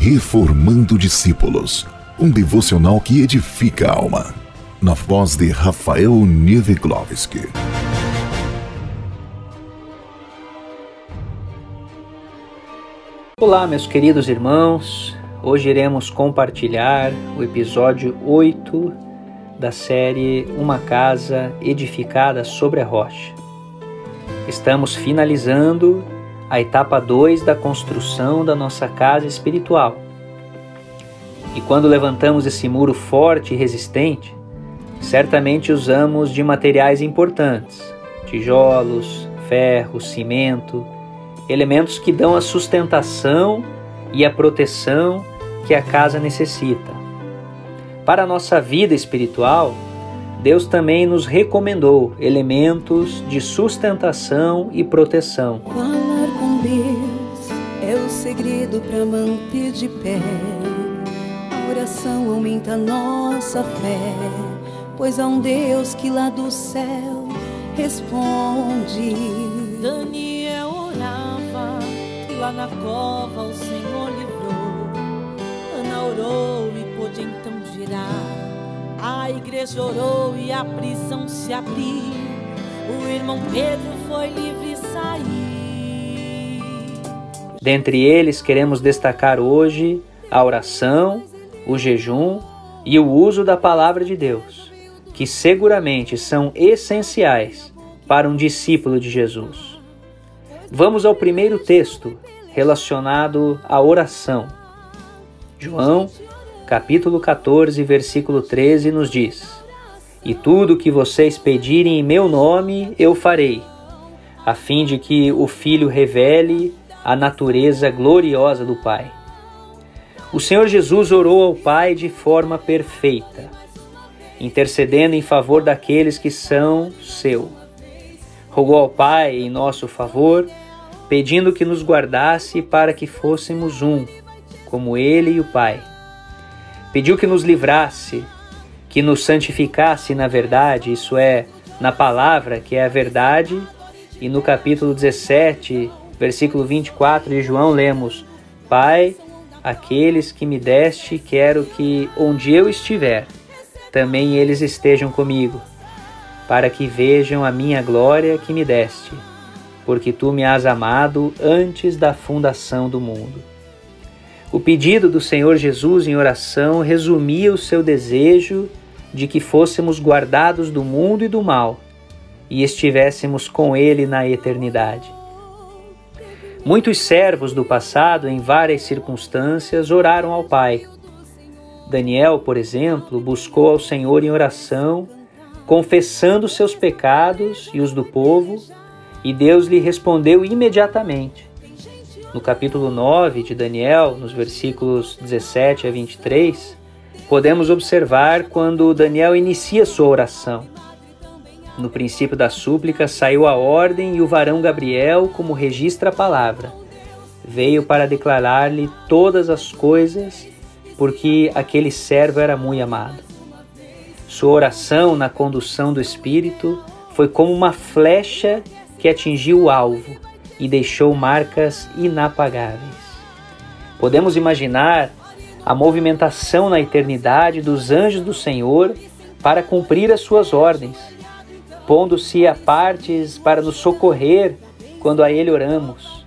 Reformando Discípulos, um devocional que edifica a alma. Na voz de Rafael Nieweglovski. Olá, meus queridos irmãos. Hoje iremos compartilhar o episódio 8 da série Uma Casa Edificada sobre a Rocha. Estamos finalizando a etapa 2 da construção da nossa casa espiritual. E quando levantamos esse muro forte e resistente, certamente usamos de materiais importantes: tijolos, ferro, cimento, elementos que dão a sustentação e a proteção que a casa necessita. Para a nossa vida espiritual, Deus também nos recomendou elementos de sustentação e proteção. Para manter de pé. A oração aumenta nossa fé, pois há um Deus que lá do céu responde. Daniel orava e lá na cova o Senhor livrou. Ana orou e pôde então girar a igreja orou e a prisão se abriu. O irmão Pedro foi livre e sair. Dentre eles, queremos destacar hoje a oração, o jejum e o uso da palavra de Deus, que seguramente são essenciais para um discípulo de Jesus. Vamos ao primeiro texto relacionado à oração. João capítulo 14, versículo 13 nos diz: E tudo que vocês pedirem em meu nome, eu farei, a fim de que o Filho revele a natureza gloriosa do Pai. O Senhor Jesus orou ao Pai de forma perfeita, intercedendo em favor daqueles que são seu. Rogou ao Pai em nosso favor, pedindo que nos guardasse para que fôssemos um, como Ele e o Pai. Pediu que nos livrasse, que nos santificasse na verdade, isso é, na palavra, que é a verdade. E no capítulo 17, versículo 24 de João, lemos: Pai, aqueles que me deste, quero que onde eu estiver, também eles estejam comigo, para que vejam a minha glória que me deste, porque tu me has amado antes da fundação do mundo. O pedido do Senhor Jesus em oração resumia o seu desejo de que fôssemos guardados do mundo e do mal e estivéssemos com Ele na eternidade. Muitos servos do passado, em várias circunstâncias, oraram ao Pai. Daniel, por exemplo, buscou ao Senhor em oração, confessando seus pecados e os do povo, e Deus lhe respondeu imediatamente no capítulo 9 de Daniel, nos versículos 17 a 23, podemos observar quando Daniel inicia sua oração. No princípio da súplica saiu a ordem e o varão Gabriel, como registra a palavra, veio para declarar-lhe todas as coisas, porque aquele servo era muito amado. Sua oração na condução do Espírito foi como uma flecha que atingiu o alvo e deixou marcas inapagáveis. Podemos imaginar a movimentação na eternidade dos anjos do Senhor para cumprir as suas ordens, pondo-se a partes para nos socorrer quando a Ele oramos.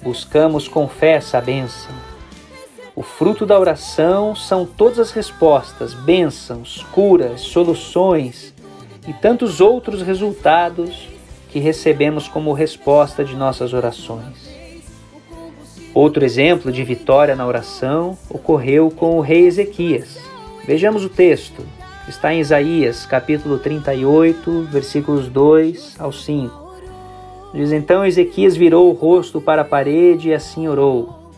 Buscamos com fé essa bênção. O fruto da oração são todas as respostas, bênçãos, curas, soluções e tantos outros resultados que recebemos como resposta de nossas orações. Outro exemplo de vitória na oração ocorreu com o rei Ezequias. Vejamos o texto. Está em Isaías, capítulo 38, versículos 2 ao 5. Diz então Ezequias virou o rosto para a parede e assim orou.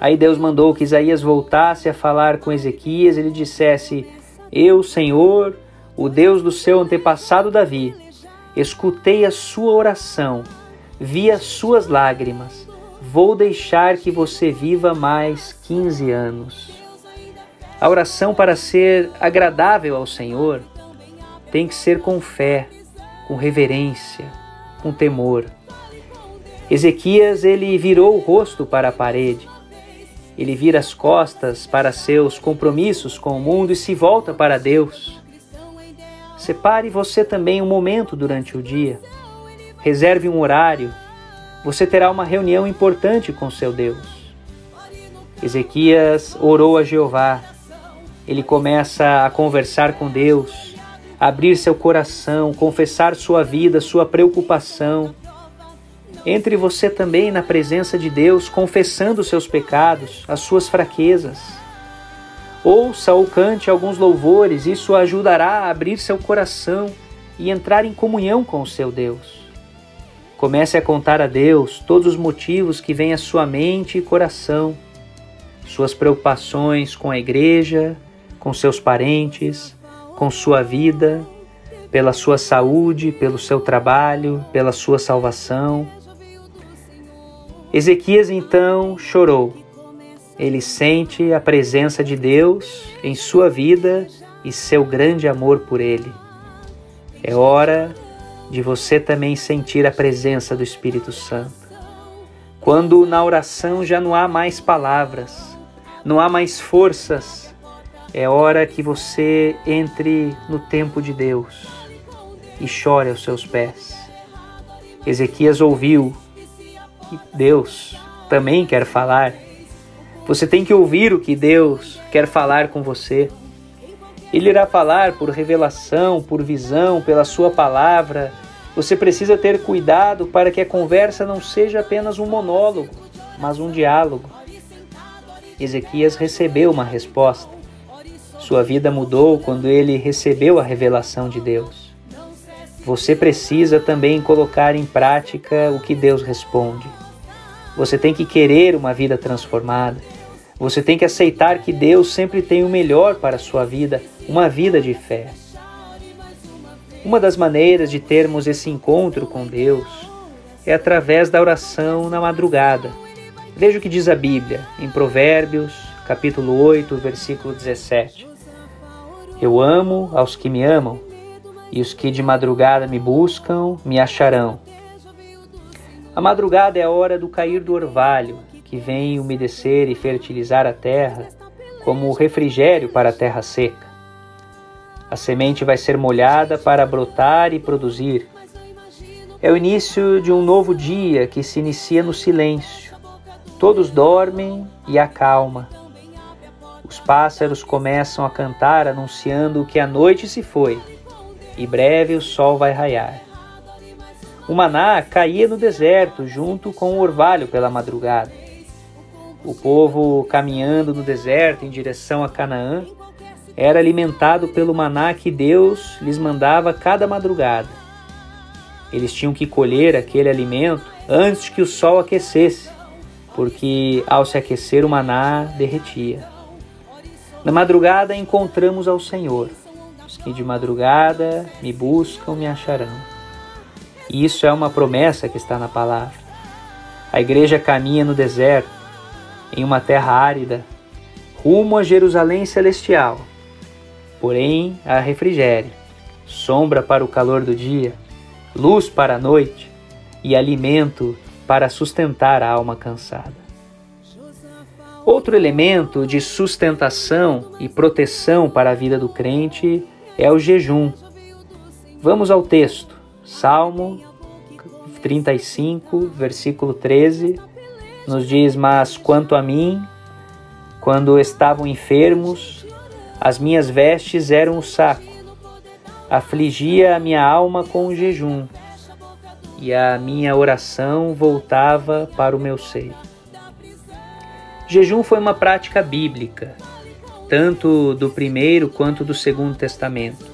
Aí Deus mandou que Isaías voltasse a falar com Ezequias e lhe dissesse: Eu, Senhor, o Deus do seu antepassado Davi, escutei a sua oração, vi as suas lágrimas. Vou deixar que você viva mais 15 anos. A oração para ser agradável ao Senhor tem que ser com fé, com reverência, com temor. Ezequias ele virou o rosto para a parede ele vira as costas para seus compromissos com o mundo e se volta para Deus. Separe você também um momento durante o dia. Reserve um horário. Você terá uma reunião importante com seu Deus. Ezequias orou a Jeová. Ele começa a conversar com Deus, abrir seu coração, confessar sua vida, sua preocupação entre você também na presença de Deus, confessando seus pecados, as suas fraquezas. Ouça ou cante alguns louvores, isso ajudará a abrir seu coração e entrar em comunhão com o seu Deus. Comece a contar a Deus todos os motivos que vêm à sua mente e coração, suas preocupações com a igreja, com seus parentes, com sua vida, pela sua saúde, pelo seu trabalho, pela sua salvação. Ezequias então chorou. Ele sente a presença de Deus em sua vida e seu grande amor por ele. É hora de você também sentir a presença do Espírito Santo. Quando na oração já não há mais palavras, não há mais forças, é hora que você entre no tempo de Deus e chore aos seus pés. Ezequias ouviu que Deus também quer falar. Você tem que ouvir o que Deus quer falar com você. Ele irá falar por revelação, por visão, pela sua palavra. Você precisa ter cuidado para que a conversa não seja apenas um monólogo, mas um diálogo. Ezequias recebeu uma resposta. Sua vida mudou quando ele recebeu a revelação de Deus. Você precisa também colocar em prática o que Deus responde. Você tem que querer uma vida transformada. Você tem que aceitar que Deus sempre tem o melhor para a sua vida, uma vida de fé. Uma das maneiras de termos esse encontro com Deus é através da oração na madrugada. Veja o que diz a Bíblia em Provérbios, capítulo 8, versículo 17. Eu amo aos que me amam, e os que de madrugada me buscam me acharão. A madrugada é a hora do cair do orvalho, que vem umedecer e fertilizar a terra, como refrigério para a terra seca. A semente vai ser molhada para brotar e produzir. É o início de um novo dia que se inicia no silêncio. Todos dormem e acalma. Os pássaros começam a cantar anunciando que a noite se foi e breve o sol vai raiar. O maná caía no deserto junto com o orvalho pela madrugada. O povo, caminhando no deserto em direção a Canaã, era alimentado pelo maná que Deus lhes mandava cada madrugada. Eles tinham que colher aquele alimento antes que o sol aquecesse, porque ao se aquecer o maná derretia. Na madrugada encontramos ao Senhor os que de madrugada me buscam me acharão. E isso é uma promessa que está na palavra. A igreja caminha no deserto, em uma terra árida, rumo a Jerusalém celestial. Porém, há refrigério, sombra para o calor do dia, luz para a noite e alimento para sustentar a alma cansada. Outro elemento de sustentação e proteção para a vida do crente é o jejum. Vamos ao texto. Salmo 35, versículo 13, nos diz: Mas quanto a mim, quando estavam enfermos, as minhas vestes eram o saco, afligia a minha alma com o jejum, e a minha oração voltava para o meu seio. Jejum foi uma prática bíblica tanto do primeiro quanto do segundo testamento.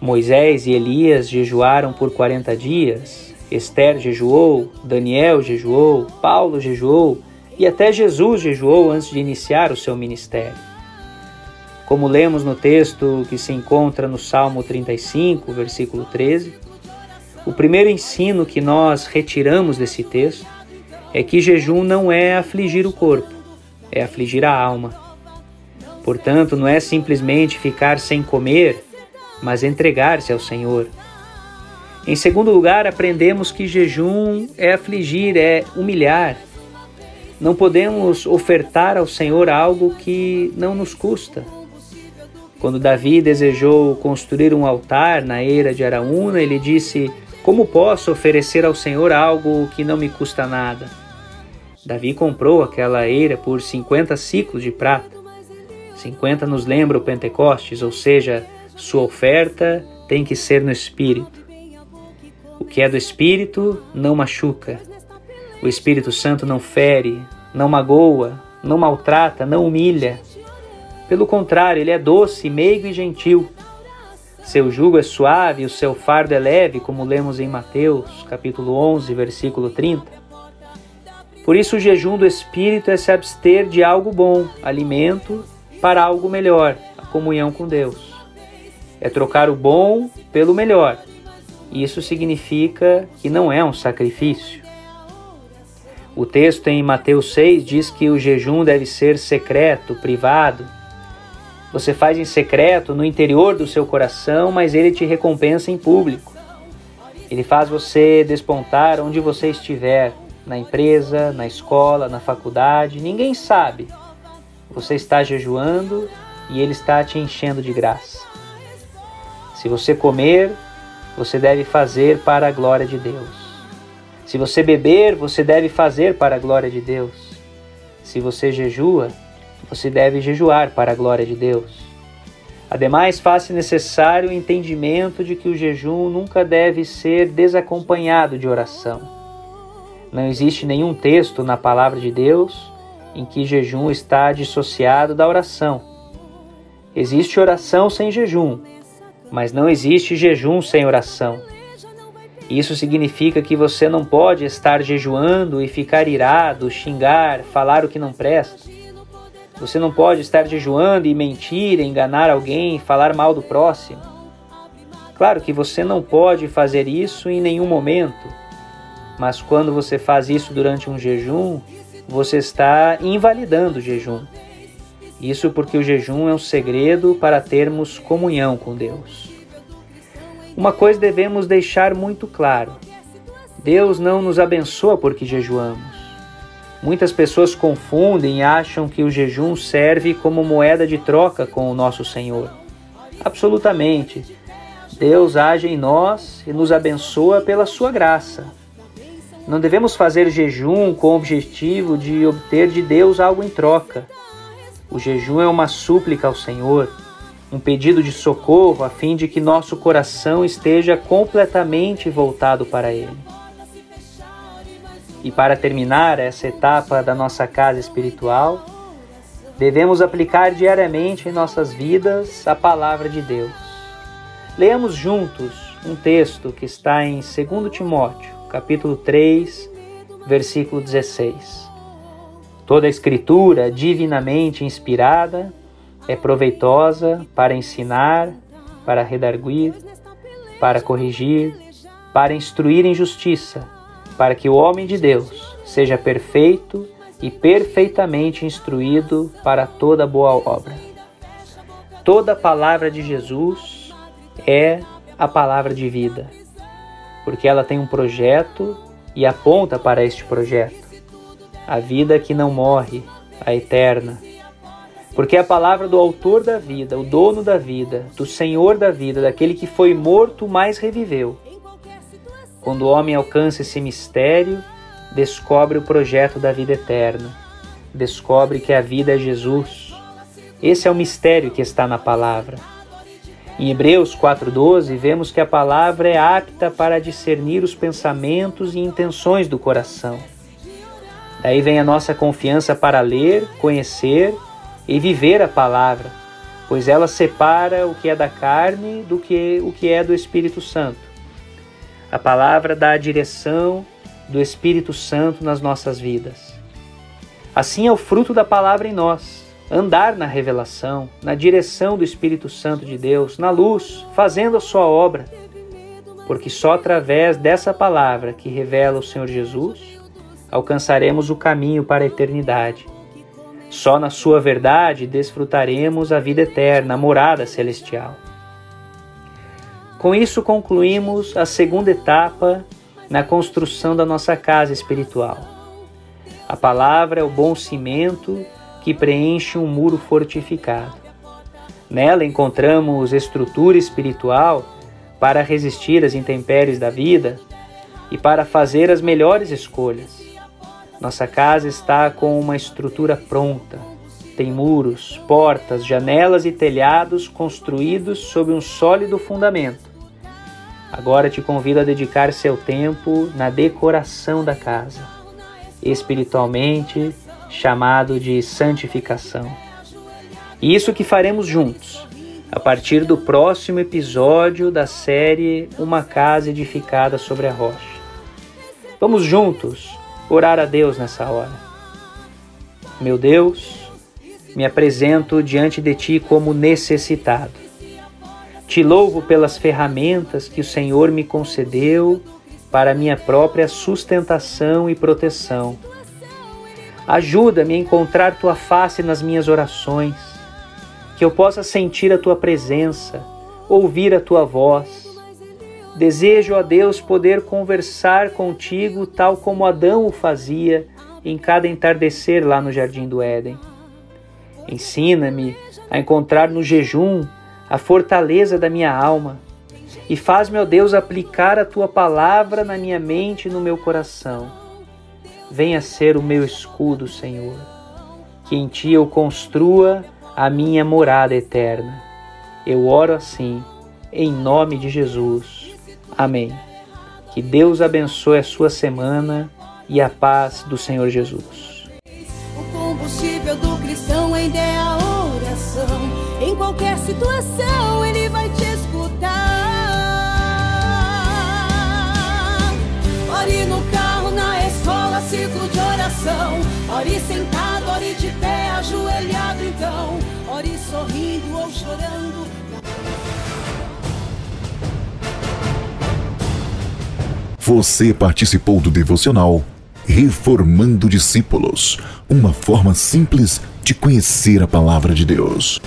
Moisés e Elias jejuaram por 40 dias, Esther jejuou, Daniel jejuou, Paulo jejuou e até Jesus jejuou antes de iniciar o seu ministério. Como lemos no texto que se encontra no Salmo 35, versículo 13, o primeiro ensino que nós retiramos desse texto é que jejum não é afligir o corpo, é afligir a alma. Portanto, não é simplesmente ficar sem comer, mas entregar-se ao Senhor. Em segundo lugar, aprendemos que jejum é afligir, é humilhar. Não podemos ofertar ao Senhor algo que não nos custa. Quando Davi desejou construir um altar na eira de Araúna, ele disse: Como posso oferecer ao Senhor algo que não me custa nada? Davi comprou aquela eira por 50 ciclos de prata. 50 nos lembra o Pentecostes, ou seja, sua oferta tem que ser no espírito. O que é do espírito não machuca. O Espírito Santo não fere, não magoa, não maltrata, não humilha. Pelo contrário, ele é doce, meigo e gentil. Seu jugo é suave, o seu fardo é leve, como lemos em Mateus, capítulo 11, versículo 30. Por isso o jejum do espírito é se abster de algo bom, alimento, para algo melhor, a comunhão com Deus. É trocar o bom pelo melhor. Isso significa que não é um sacrifício. O texto em Mateus 6 diz que o jejum deve ser secreto, privado. Você faz em secreto no interior do seu coração, mas ele te recompensa em público. Ele faz você despontar onde você estiver, na empresa, na escola, na faculdade, ninguém sabe. Você está jejuando e ele está te enchendo de graça. Se você comer, você deve fazer para a glória de Deus. Se você beber, você deve fazer para a glória de Deus. Se você jejua, você deve jejuar para a glória de Deus. Ademais, faz-se necessário o entendimento de que o jejum nunca deve ser desacompanhado de oração. Não existe nenhum texto na palavra de Deus em que jejum está dissociado da oração. Existe oração sem jejum, mas não existe jejum sem oração. Isso significa que você não pode estar jejuando e ficar irado, xingar, falar o que não presta. Você não pode estar jejuando e mentir, enganar alguém, falar mal do próximo. Claro que você não pode fazer isso em nenhum momento, mas quando você faz isso durante um jejum, você está invalidando o jejum. Isso porque o jejum é um segredo para termos comunhão com Deus. Uma coisa devemos deixar muito claro: Deus não nos abençoa porque jejuamos. Muitas pessoas confundem e acham que o jejum serve como moeda de troca com o nosso Senhor. Absolutamente. Deus age em nós e nos abençoa pela sua graça. Não devemos fazer jejum com o objetivo de obter de Deus algo em troca. O jejum é uma súplica ao Senhor um pedido de socorro a fim de que nosso coração esteja completamente voltado para Ele. E para terminar essa etapa da nossa casa espiritual, devemos aplicar diariamente em nossas vidas a palavra de Deus. Leamos juntos um texto que está em 2 Timóteo, capítulo 3, versículo 16. Toda a escritura divinamente inspirada é proveitosa para ensinar, para redarguir, para corrigir, para instruir em justiça, para que o homem de Deus seja perfeito e perfeitamente instruído para toda boa obra. Toda palavra de Jesus é a palavra de vida, porque ela tem um projeto e aponta para este projeto. A vida que não morre, a eterna, porque a palavra do autor da vida, o dono da vida, do Senhor da vida, daquele que foi morto, mais reviveu. Quando o homem alcança esse mistério, descobre o projeto da vida eterna. Descobre que a vida é Jesus. Esse é o mistério que está na palavra. Em Hebreus 4,12, vemos que a palavra é apta para discernir os pensamentos e intenções do coração. Daí vem a nossa confiança para ler, conhecer e viver a palavra, pois ela separa o que é da carne do que o que é do Espírito Santo. A palavra dá a direção do Espírito Santo nas nossas vidas. Assim é o fruto da palavra em nós, andar na revelação, na direção do Espírito Santo de Deus, na luz, fazendo a sua obra. Porque só através dessa palavra que revela o Senhor Jesus alcançaremos o caminho para a eternidade só na Sua verdade desfrutaremos a vida eterna, a morada celestial. Com isso, concluímos a segunda etapa na construção da nossa casa espiritual. A palavra é o bom cimento que preenche um muro fortificado. Nela encontramos estrutura espiritual para resistir às intempéries da vida e para fazer as melhores escolhas. Nossa casa está com uma estrutura pronta. Tem muros, portas, janelas e telhados construídos sob um sólido fundamento. Agora te convido a dedicar seu tempo na decoração da casa espiritualmente chamado de santificação. E isso que faremos juntos, a partir do próximo episódio da série Uma Casa Edificada sobre a Rocha. Vamos juntos orar a Deus nessa hora. Meu Deus, me apresento diante de Ti como necessitado. Te louvo pelas ferramentas que o Senhor me concedeu para minha própria sustentação e proteção. Ajuda-me a encontrar tua face nas minhas orações, que eu possa sentir a tua presença, ouvir a tua voz. Desejo a Deus poder conversar contigo tal como Adão o fazia em cada entardecer lá no jardim do Éden. Ensina-me a encontrar no jejum a fortaleza da minha alma e faz-me, ó Deus, aplicar a tua palavra na minha mente e no meu coração. Venha ser o meu escudo, Senhor, que em ti eu construa a minha morada eterna. Eu oro assim, em nome de Jesus. Amém. Que Deus abençoe a sua semana e a paz do Senhor Jesus. O combustível do cristão é. Em qualquer situação, ele vai te Ore no carro, na escola, ciclo de oração. Ore sentado, ore de pé, ajoelhado então. Ore sorrindo ou chorando. Você participou do devocional Reformando Discípulos uma forma simples de conhecer a palavra de Deus.